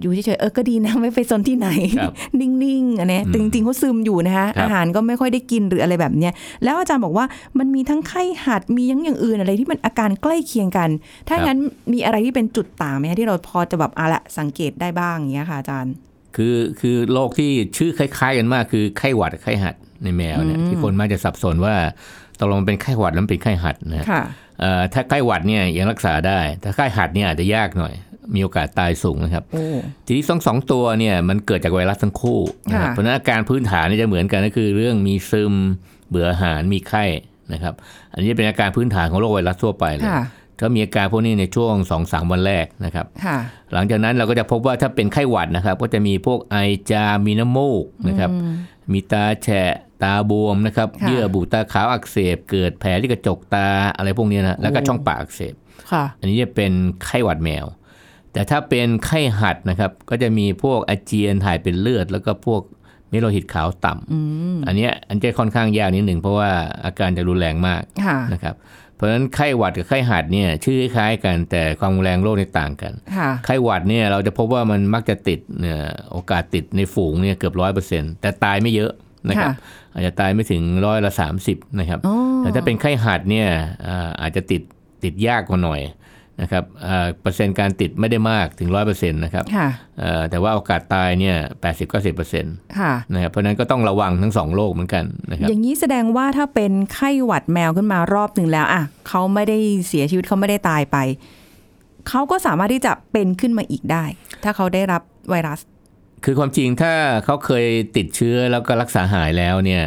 [SPEAKER 1] อยู่เฉยๆเออก็ดีนะไม่ไปซนที่ไหน
[SPEAKER 2] ครับ
[SPEAKER 1] นิ่งๆอันเนี้ยแต่จริงๆเขาซึมอยู่นะคะ
[SPEAKER 2] ครับ
[SPEAKER 1] อาหารก็ไม่ค่อยได้กินหรืออะไรแบบเนี้ยแล้วอาจารย์บอกว่ามันมีทั้งไข้หัดมียังอย่างอื่นอะไรที่มันอาการใกล้เคียงกัน ถ้างั้นมีอะไรที่เป็นจุดต่างไหมคะที่เราพอจะแบบอะละสังเกตได้บ้างอย่างเงี้ยค่ะอาจารย์
[SPEAKER 2] คือคือโรคที่ชื่อคล้าย ๆ กันมากคือไข้หวัดกับไข้หัดในแมวเนี่ย
[SPEAKER 1] อืม
[SPEAKER 2] ที่คนมักจะสับสนว่าตกลงเป็นไข้หวัดแล้วมันเป็นไข้หัดนะฮะ
[SPEAKER 1] ค่ะ
[SPEAKER 2] เอ่อถ้าไข้หวัดเนี่ยยังรักษาได้ ถ้าไข้หัดเนี่ยอาจจะยากหน่อย มีโอกาสตายสูงนะครับ
[SPEAKER 1] โอ้
[SPEAKER 2] ทีนี้สองสองตัวเนี่ยมันเกิดจากไวรัสทั้งคู่นะครับ
[SPEAKER 1] ค่ะ
[SPEAKER 2] เพราะฉะนั้นอาการพื้นฐานเนี่ยจะเหมือนกันก็คือ เรื่องมีซึมเบื่ออาหารมีไข้นะครับ อันนี้เป็นอาการพื้นฐานของโรคไวรัสทั่วไปเลย
[SPEAKER 1] ค่ะ
[SPEAKER 2] ถ้ามีอาการพวกนี้ในช่วง2อสวันแรกนะครับ
[SPEAKER 1] ค่ะ
[SPEAKER 2] หลังจากนั้นเราก็จะพบว่าถ้าเป็นไข้หวัดนะครับ ก็จะมีพวกไอจามมีน้ำมูกนะครับ มีตาแฉะตาบวมนะครับ
[SPEAKER 1] ค่ะ
[SPEAKER 2] เยื่อบุตาขาวอักเสบ เกิดแผลที่กระจกตาอะไรพวกนี้นะแล้วก็
[SPEAKER 1] โอ้
[SPEAKER 2] ช่องปากอักเสบ
[SPEAKER 1] ค่ะ
[SPEAKER 2] อันนี้จะเป็นไข้หวัดแมว แต่ถ้าเป็นไข้หัดนะครับ ก็จะมีพวกอาเจียนถ่ายเป็นเลือด แล้วก็พวกเมโลหิตขาวต่ำอันเนี้ยอันจะค่อนข้างยากนิดหนึ่งเพราะว่าอาการจะรุนแรงมาก
[SPEAKER 1] ค่ะ
[SPEAKER 2] นะครับเพราะฉะนั้นไข้หวัดกับไข้หัดเนี่ยชื่อคล้ายๆกันแต่ความรุนแรงโรคเนี่ยต่างกัน
[SPEAKER 1] ค่ะ
[SPEAKER 2] ไข้หวัดเนี่ยเราจะพบว่ามันมักจะติดเนี่ยโอกาสติดในฝูงเนี่ยเกือบร้อยเปอร์เซ็นต์แต่ตายไม่เยอะนะครับ
[SPEAKER 1] ค่ะ
[SPEAKER 2] อาจจะตายไม่ถึงร้อยละสามสิบนะครับ
[SPEAKER 1] อ๋อ
[SPEAKER 2] แต่ถ้าเป็นไข้หัดเนี่ยอ่าอาจจะติดติดยากกว่าหน่อย นะครับอ่าเปอร์เซ็นต์การติดไม่ได้มากถึงร้อยเปอร์เซ็นต์นะครับ
[SPEAKER 1] ค่ะ
[SPEAKER 2] เอ่อแต่ว่าโอกาสตายเนี่ยแปดสิบเก้าสิบเปอร์เซ็นต์
[SPEAKER 1] ค่ะ
[SPEAKER 2] นะครับเพราะฉะนั้นก็ต้องระวังทั้งสองโรคเหมือนกันนะครับ
[SPEAKER 1] อย่างนี้แสดงว่าถ้าเป็นไข้หวัดแมวขึ้นมารอบหนึ่งแล้วอะเขาไม่ได้เสียชีวิตเขาไม่ได้ตายไป เขาก็สามารถที่จะเป็นขึ้นมาอีกได้ ถ้าเขาได้รับไวรัส
[SPEAKER 2] คือความจริงถ้าเขาเคยติดเชื้อแล้วก็รักษาหายแล้วเนี่ย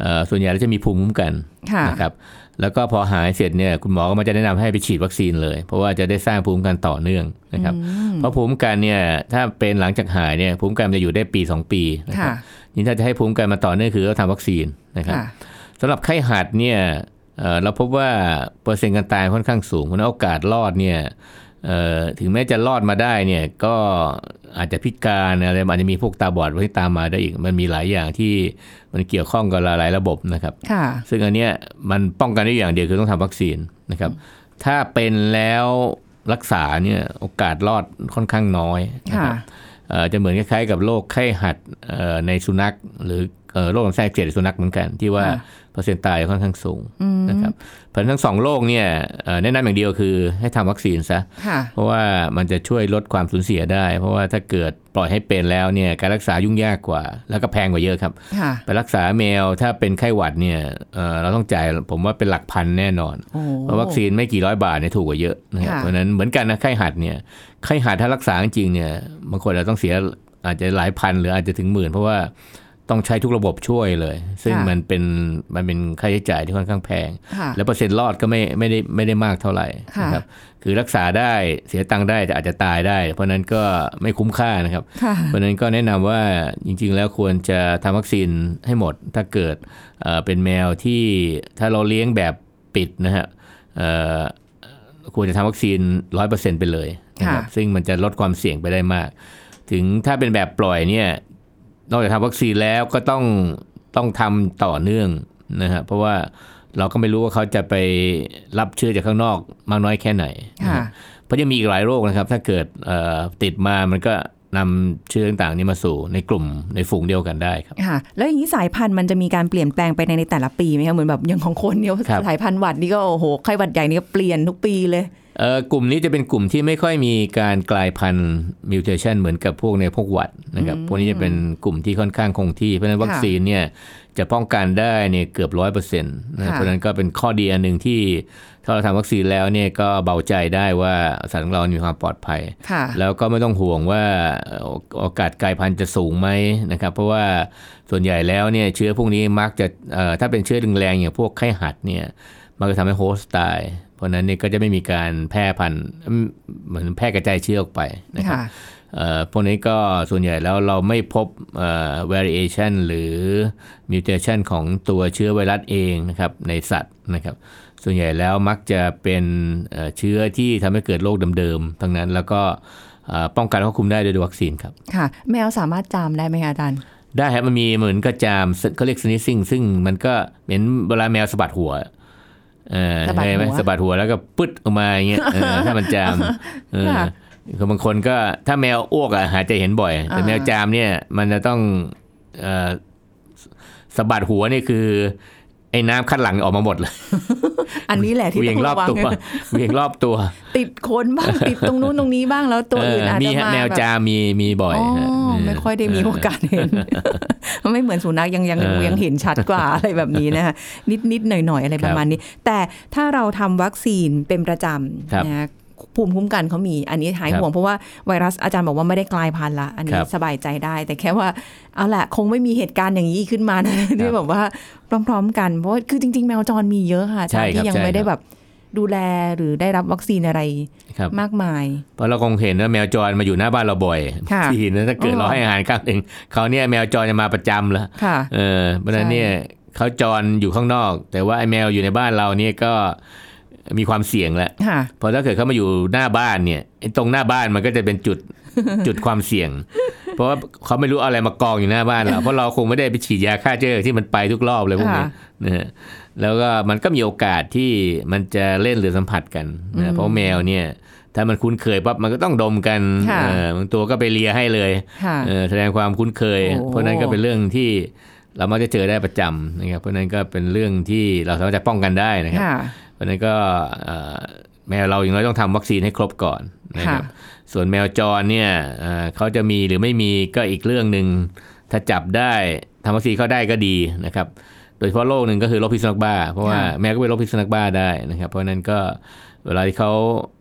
[SPEAKER 2] เอ่อส่วนใหญ่แล้วจะมีภูมิคุ้มกัน
[SPEAKER 1] ค่ะ
[SPEAKER 2] นะครับ แล้วก็พอหายเสร็จเนี่ยคุณหมอก็มาจะแนะนำให้ไปฉีดวัคซีนเลย เพราะว่าจะได้สร้างภูมิคุ้มกันต่อเนื่องนะครับ เพราะภูมิคุ้มกันเนี่ยถ้าเป็นหลังจากหายเนี่ยภูมิคุ้มกันมันจะอยู่ได้ปี 2 ปีนะครับ
[SPEAKER 1] ค่ะ
[SPEAKER 2] นี่ถ้าจะให้ภูมิคุ้มกันมาต่อเนื่องคือต้องทำวัคซีนนะครับ
[SPEAKER 1] ค่ะ
[SPEAKER 2] สำหรับไข้หัดเนี่ยเอ่อเราพบว่าเปอร์เซ็นต์การตายค่อนข้างสูงเพราะฉะนั้นโอกาสรอดเนี่ยเอ่อ ถึงแม้จะรอดมาได้เนี่ยก็อาจจะพิการอะไรอาจจะมีพวกตาบอดที่ตามมาได้อีก มันมีหลายอย่างที่มันเกี่ยวข้องกับหลายๆระบบนะครับ
[SPEAKER 1] ค่ะ
[SPEAKER 2] ซึ่งอันเนี้ยมันป้องกันได้อย่างเดียวคือต้องทำวัคซีนนะครับ ถ้าเป็นแล้วรักษาเนี่ยโอกาสรอดค่อนข้างน้อยนะครับ
[SPEAKER 1] ค่ะ
[SPEAKER 2] เอ่อจะเหมือนคล้ายๆกับโรคไข้หัดเอ่อในสุนัข หรือเอ่อโรคลำไส้อักเสบในสุนัขเหมือนกัน ที่ว่า
[SPEAKER 1] ค่ะ
[SPEAKER 2] เปอร์เซ็นต์ตายค่อนข้างสูงนะครับเพราะฉะนั้นทั้งสองโรคเนี่ยเอ่อแนะนำอย่างเดียวคือให้ทำวัคซีนซะ
[SPEAKER 1] ค่ะ
[SPEAKER 2] เพราะว่ามันจะช่วยลดความสูญเสียได้ เพราะว่าถ้าเกิดปล่อยให้เป็นแล้วเนี่ยการรักษายุ่งยากกว่า แล้วก็แพงกว่าเยอะครับ
[SPEAKER 1] ค่ะ
[SPEAKER 2] ไปรักษาแมวถ้าเป็นไข้หวัดเนี่ยเอ่อเราต้องจ่ายผมว่าเป็นหลักพันแน่นอน
[SPEAKER 1] โอ้
[SPEAKER 2] เพราะวัคซีนไม่กี่ร้อยบาทเนี่ยถูกกว่าเยอะนะครับ
[SPEAKER 1] ค่ะ
[SPEAKER 2] เพราะฉะนั้นเหมือนกันนะไข้หัดเนี่ยไข้หัดถ้ารักษาจริงๆเนี่ยบางคนเราต้องเสียอาจจะหลายพันหรืออาจจะถึงหมื่นเพราะว่า ต้องใช้ทุกระบบช่วยเลย ซึ่งมันเป็นมันเป็นค่าใช้จ่ายที่ค่อนข้างแพง
[SPEAKER 1] ค่ะ
[SPEAKER 2] แล้วเปอร์เซ็นต์รอดก็ไม่ไม่ได้ไม่ได้มากเท่าไหร่
[SPEAKER 1] ค่ะ
[SPEAKER 2] นะครับคือรักษาได้เสียตังค์ได้แต่อาจจะตายได้ เพราะฉะนั้นก็ไม่คุ้มค่านะครับ
[SPEAKER 1] ค่ะ
[SPEAKER 2] เพราะฉะนั้นก็แนะนำว่าจริง ๆ แล้วควรจะทำวัคซีนให้หมด ถ้าเกิดเอ่อเป็นแมวที่ถ้าเราเลี้ยงแบบปิดนะฮะเอ่อควรจะทำวัคซีนร้อยเปอร์เซ็นต์ไปเลยนะครับ
[SPEAKER 1] ค่ะ
[SPEAKER 2] ซึ่งมันจะลดความเสี่ยงไปได้มาก ถึงถ้าเป็นแบบปล่อยเนี่ย นอกจากทำวัคซีนแล้วก็ต้องต้องทำต่อเนื่องนะฮะเพราะว่าเราก็ไม่รู้ว่าเขาจะไปรับเชื้อจากข้างนอกมากน้อยแค่ไหนนะ
[SPEAKER 1] ค่ะ
[SPEAKER 2] ฮะเพราะยังมีอีกหลายโรคนะครับ ถ้าเกิดเอ่อติดมามันก็นำเชื้อต่างๆนี้มาสู่ในกลุ่มในฝูงเดียวกันได้ครับ
[SPEAKER 1] ค่ะแล้วอย่างนี้สายพันธุ์มันจะมีการเปลี่ยนแปลงไปในในแต่ละปีไหมคะเหมือนแบบอย่างของคนเนี่ย
[SPEAKER 2] ครับ
[SPEAKER 1] สายพันธุ์หวัดนี่ก็โอ้โหไข้หวัดใหญ่นี่ก็เปลี่ยนทุกปีเลย
[SPEAKER 2] เอ่อ กลุ่มนี้จะเป็นกลุ่มที่ไม่ค่อยมีการกลายพันธุ์มิวเทชันเหมือนกับพวกในพวกหวัดนะครับ พวกนี้จะเป็นกลุ่มที่ค่อนข้างคงที่ เพราะฉะนั้นวัคซีนเนี่ยจะป้องกันได้เนี่ยเกือบร้อยเปอร์เซ็นต์นะ
[SPEAKER 1] ค่ะ
[SPEAKER 2] เพราะฉะนั้นก็เป็นข้อดีอันหนึ่งที่ถ้าเราทำวัคซีนแล้วเนี่ยก็เบาใจได้ว่าสัตว์ของเรามีความปลอดภัย
[SPEAKER 1] ค่ะ
[SPEAKER 2] แล้วก็ไม่ต้องห่วงว่าเอ่อโอกาสกลายพันธุ์จะสูงไหมนะครับ เพราะว่าส่วนใหญ่แล้วเนี่ยเชื้อพวกนี้มักจะเอ่อถ้าเป็นเชื้อแรงๆอย่างพวกไข้หัดเนี่ยมันก็ทำให้โฮสต์ตาย เพราะฉะนั้นเนี่ยก็จะไม่มีการแพร่พันธุ์อืมเหมือนแพร่กระจายเชื้อออกไปนะครับ
[SPEAKER 1] ค่ะ
[SPEAKER 2] เอ่อพวกนี้ก็ส่วนใหญ่แล้วเราไม่พบเอ่อ variation หรือ mutation ของตัวเชื้อไวรัสเองนะครับในสัตว์นะครับ ส่วนใหญ่แล้วมักจะเป็นเอ่อเชื้อที่ทำให้เกิดโรคเดิมๆ ทั้งนั้นแล้วก็เอ่อป้องกันควบคุมได้โดยวัคซีนครับ
[SPEAKER 1] ค่ะ แมวสามารถจามได้ไหมคะอาจารย์
[SPEAKER 2] ได้ครับมันมีเหมือนกระจามเขาเรียก sneezing ซึ่งมันก็เหมือนเวลาแมวสะบัดหัวเออ
[SPEAKER 1] สะบัดหัว
[SPEAKER 2] เห็นไหมสะบัดหัวแล้วก็ปึ๊ดออกมาอย่างเงี้ยเออถ้ามันจามเออ
[SPEAKER 1] ค่ะ
[SPEAKER 2] คือบางคนก็ถ้าแมวอ้วกอะหาจะเห็นบ่อย แต่
[SPEAKER 1] อ่า
[SPEAKER 2] แมวจามเนี่ยมันจะต้องเอ่อสะบัดหัวนี่คือ ไอ้น้ำคัดหลังออกมาหมดเลย
[SPEAKER 1] อันนี้แหละที่
[SPEAKER 2] เวีย
[SPEAKER 1] ต้
[SPEAKER 2] ง
[SPEAKER 1] อง
[SPEAKER 2] รอ
[SPEAKER 1] ระ
[SPEAKER 2] บ
[SPEAKER 1] วัง
[SPEAKER 2] ตัวเวียงรอบตัว
[SPEAKER 1] ติดขนบ้างติดตรงนู้นตรงนี้บ้างแล้วตัวอื่นอาจ
[SPEAKER 2] มี
[SPEAKER 1] จะ
[SPEAKER 2] ฮะ
[SPEAKER 1] มา
[SPEAKER 2] แมว
[SPEAKER 1] แบบ
[SPEAKER 2] จามมีมีบ่อย
[SPEAKER 1] อ๋อ
[SPEAKER 2] ฮะเไม่
[SPEAKER 1] ค่อยได้มีโอกาสเห็นไม่เหมือนสุนัขยังยัง
[SPEAKER 2] เออ
[SPEAKER 1] ยังเห็นชัดกว่าอะไรแบบนี้นะคะนิดนิดหน่อยหน่อยๆอะไรประมาณนี้ แต่ถ้าเราทำวัคซีนเป็นประจ
[SPEAKER 2] ครับำ
[SPEAKER 1] นะ ภูมิคุ้มกันเขามี อันนี้หาย
[SPEAKER 2] ครับ
[SPEAKER 1] ห่วงเพราะว่าไวรัสอาจารย์บอกว่าไม่ได้กลายพันธุ์ละ อัน
[SPEAKER 2] ค
[SPEAKER 1] นี้
[SPEAKER 2] รับ
[SPEAKER 1] สบายใจได้ แต่แค่ว่าเอาแหละคงไม่มีเหตุการณ์อย่างนี้ขึ้นมานะที่แบบว่าพร้อมๆ กันเพราะว่าคือจริง ๆ แมวจรมีเยอะค่ะอาจารย์
[SPEAKER 2] ใช่ครับ
[SPEAKER 1] ที่ยัง
[SPEAKER 2] ใช่
[SPEAKER 1] ไม่ได้
[SPEAKER 2] ครับ
[SPEAKER 1] แบบดูแลหรือได้รับวัคซีนอะไร
[SPEAKER 2] ครับ
[SPEAKER 1] มากมาย
[SPEAKER 2] เพราะเราคงเห็นว่าแมวจรมาอยู่หน้าบ้านเราบ่อย
[SPEAKER 1] ค่ะ
[SPEAKER 2] ที่นะถ้าเกิด
[SPEAKER 1] อ๋อ
[SPEAKER 2] เราให้อาหารครั้งหนึ่งเขาเนี่ยแมวจรจะมาประจำแล้ว
[SPEAKER 1] ค่ะ
[SPEAKER 2] เออเพราะฉะนั้น
[SPEAKER 1] ใช่
[SPEAKER 2] เนี่ยเขาจรอยู่ข้างนอก แต่ว่าไอ้แมวอยู่ในบ้านเราเนี่ยก็ มีความเสี่ยงแหละ
[SPEAKER 1] ค่ะ
[SPEAKER 2] เพราะถ้าเกิดเขามาอยู่หน้าบ้านเนี่ยไอ้ตรงหน้าบ้านมันก็จะเป็นจุดจุดความเสี่ยง เพราะว่าเขาไม่รู้เอาอะไรมากองอยู่หน้าบ้านเราเพราะเราคงไม่ได้ไปฉีดยาฆ่าเชื้อที่มันไปทุกรอบเลยพวกนี้
[SPEAKER 1] ค่ะ
[SPEAKER 2] นะฮะแล้วก็มันก็มีโอกาสที่มันจะเล่นหรือสัมผัสกันนะเพราะแมวเนี่ย ถ้ามันคุ้นเคยปั๊บมันก็ต้องดมกัน
[SPEAKER 1] ค่ะ
[SPEAKER 2] เออบางตัวก็ไปเลียให้เลย
[SPEAKER 1] ค่ะ
[SPEAKER 2] เออแสดงความคุ้นเคย
[SPEAKER 1] โอ้
[SPEAKER 2] เพราะนั้นก็เป็นเรื่องที่เรามักจะเจอได้ประจำนะครับเพราะนั้นก็เป็นเรื่องที่เราสามารถจะป้องกันได้นะครับ
[SPEAKER 1] ค่ะ
[SPEAKER 2] เพราะฉะนั้นก็เอ่อแมวเราอย่างน้อยต้องทำวัคซีนให้ครบก่อนนะครับ
[SPEAKER 1] ค่ะ
[SPEAKER 2] ส่วนแมวจรเนี่ยเอ่อเขาจะมีหรือไม่มีก็อีกเรื่องหนึ่งถ้าจับได้ทำวัคซีนเข้าได้ก็ดีนะครับ โดยเฉพาะโรคหนึ่งก็คือโรคพิษสุนัขบ้า เพราะว่า
[SPEAKER 1] ค่ะ
[SPEAKER 2] แมวก็เป็นโรคพิษสุนัขบ้าได้นะครับ เพราะฉะนั้นก็เวลาที่เขา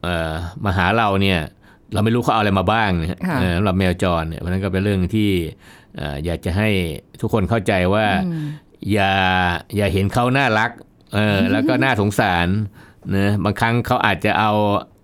[SPEAKER 2] เอ่อมาหาเราเนี่ยเราไม่รู้เขาเอาอะไรมาบ้างนะฮะ
[SPEAKER 1] ค่ะ
[SPEAKER 2] เออสำหรับแมวจรเนี่ยเพราะฉะนั้นก็เป็นเรื่องที่เอ่ออยากจะให้ทุกคนเข้าใจว่าอย่าอย่าเห็นเขาน่ารัก เออแล้วก็น่าสงสารนะบางครั้งเขาอาจจะเอา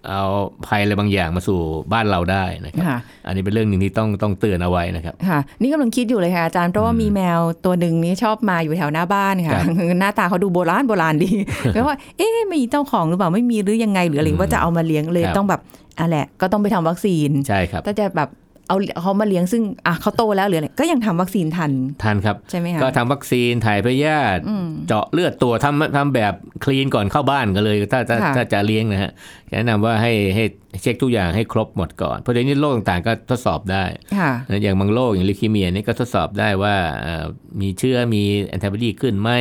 [SPEAKER 2] เอาภัยอะไรบางอย่างมาสู่บ้านเราได้นะครับ
[SPEAKER 1] ค่ะ
[SPEAKER 2] อันนี้เป็นเรื่องหนึ่งที่ต้องต้องเตือนเอาไว้นะครับ
[SPEAKER 1] ค่ะ นี่กำลังคิดอยู่เลยค่ะอาจารย์ เพราะว่ามีแมวตัวหนึ่งนี้ชอบมาอยู่แถวหน้าบ้านค่ะ
[SPEAKER 2] ครับ
[SPEAKER 1] หน้าตาเขาดูโบราณโบราณดี แล้วว่า เอ๊ะมีเจ้าของหรือเปล่า ไม่มีหรือยังไงหรืออะไรว่าจะเอามาเลี้ยงเลย
[SPEAKER 2] ครับ
[SPEAKER 1] ต้องแบบอะแหละ ก็ต้องไปทำวัคซีน
[SPEAKER 2] ใช่ครับ
[SPEAKER 1] ถ้าจะแบบ เอาเขามาเลี้ยงซึ่งอะเขาโตแล้วหรืออะไรก็ยังทำวัคซีนทัน
[SPEAKER 2] ท่านครับ
[SPEAKER 1] ใช่ไหมคะ
[SPEAKER 2] ก็ทำวัคซีนถ่ายพยาธิเจาะเลือดตัวทำทำแบบคลีนก่อนเข้าบ้านกันเลย ถ้าถ้า
[SPEAKER 1] ค่ะ
[SPEAKER 2] ถ้าจะเลี้ยงนะฮะแนะนำว่าให้ให้ เช็คทุกอย่างให้ครบหมดก่อน เพราะเดี๋ยวนี้โรคต่างๆก็ทดสอบได้
[SPEAKER 1] ค่ะ
[SPEAKER 2] นะอย่างบางโรคอย่างลิคีเมียนี่ก็ทดสอบได้ว่าเอ่อมีเชื้อมีแอนติบอดีขึ้นไหม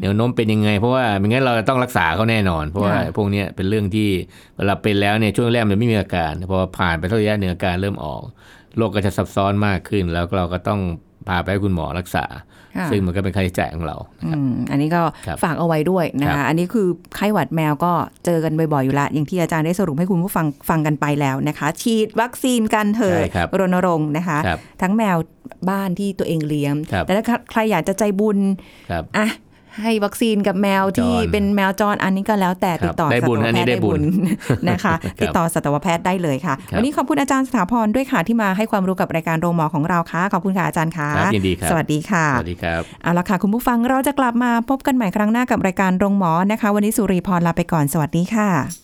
[SPEAKER 2] แนวโน้มเป็นยังไง เพราะว่าไม่งั้นเราจะต้องรักษาเขาแน่นอน เพราะว่า
[SPEAKER 1] ค่ะ
[SPEAKER 2] พวกเนี้ยเป็นเรื่องที่เวลาเป็นแล้วเนี่ยช่วงแรกมันไม่มีอาการพอผ่านไปสักระยะหนึ่งอาการเริ่มออกโรคก็จะซับซ้อนมากขึ้นแล้วเราก็ต้อง พาไปให้คุณหมอรักษา
[SPEAKER 1] ค่ะ
[SPEAKER 2] ซึ่งมันก็เป็นค่าใช้จ่ายของเรา
[SPEAKER 1] อืมอันนี้ก็
[SPEAKER 2] ครับ
[SPEAKER 1] ฝากเอาไว้ด้วยนะ
[SPEAKER 2] ครั
[SPEAKER 1] คะ
[SPEAKER 2] บ
[SPEAKER 1] อันนี้คือไข้หวัดแมวก็เจอกันบ่อยๆอยู่ละ อย่างที่อาจารย์ได้สรุปให้คุณผู้ฟังฟังกันไปแล้วนะคะ ฉีดวัคซีนกันเถอะ
[SPEAKER 2] ใช่ครับ
[SPEAKER 1] รณรงค์นะคะ
[SPEAKER 2] ครับ
[SPEAKER 1] ทั้งแมวบ้านที่ตัวเองเลี้ยง
[SPEAKER 2] ครับ
[SPEAKER 1] แต่ถ้าใครอยากจะใจบุญ
[SPEAKER 2] ครับ
[SPEAKER 1] อะ ให้วัคซีนกับแมวที่เป็นแมวจรอันนี้ก็แล้วแต่ติดต่อสัตวแพทย์
[SPEAKER 2] ได้บุญ
[SPEAKER 1] นะคะ ติดต่อสัตวแพทย์ได้เลยค่ะ
[SPEAKER 2] ค
[SPEAKER 1] วันนี้ขอบคุณอาจารย์สถาพรด้วยค่ะที่มาให้ความรู้กับรายการโรงหมอของเราค่ะขอบคุณค่ะอาจารย์ค่ะ
[SPEAKER 2] ยินดีครับ
[SPEAKER 1] สวัสดีค่ะ
[SPEAKER 2] สวัสดีครับ
[SPEAKER 1] เอาละค่ะคุณผู้ฟังเราจะกลับมาพบกันใหม่ครั้งหน้ากับรายการโรงหมอนะคะ วันนี้สุริพรลาไปก่อนสวัสดีค่ะ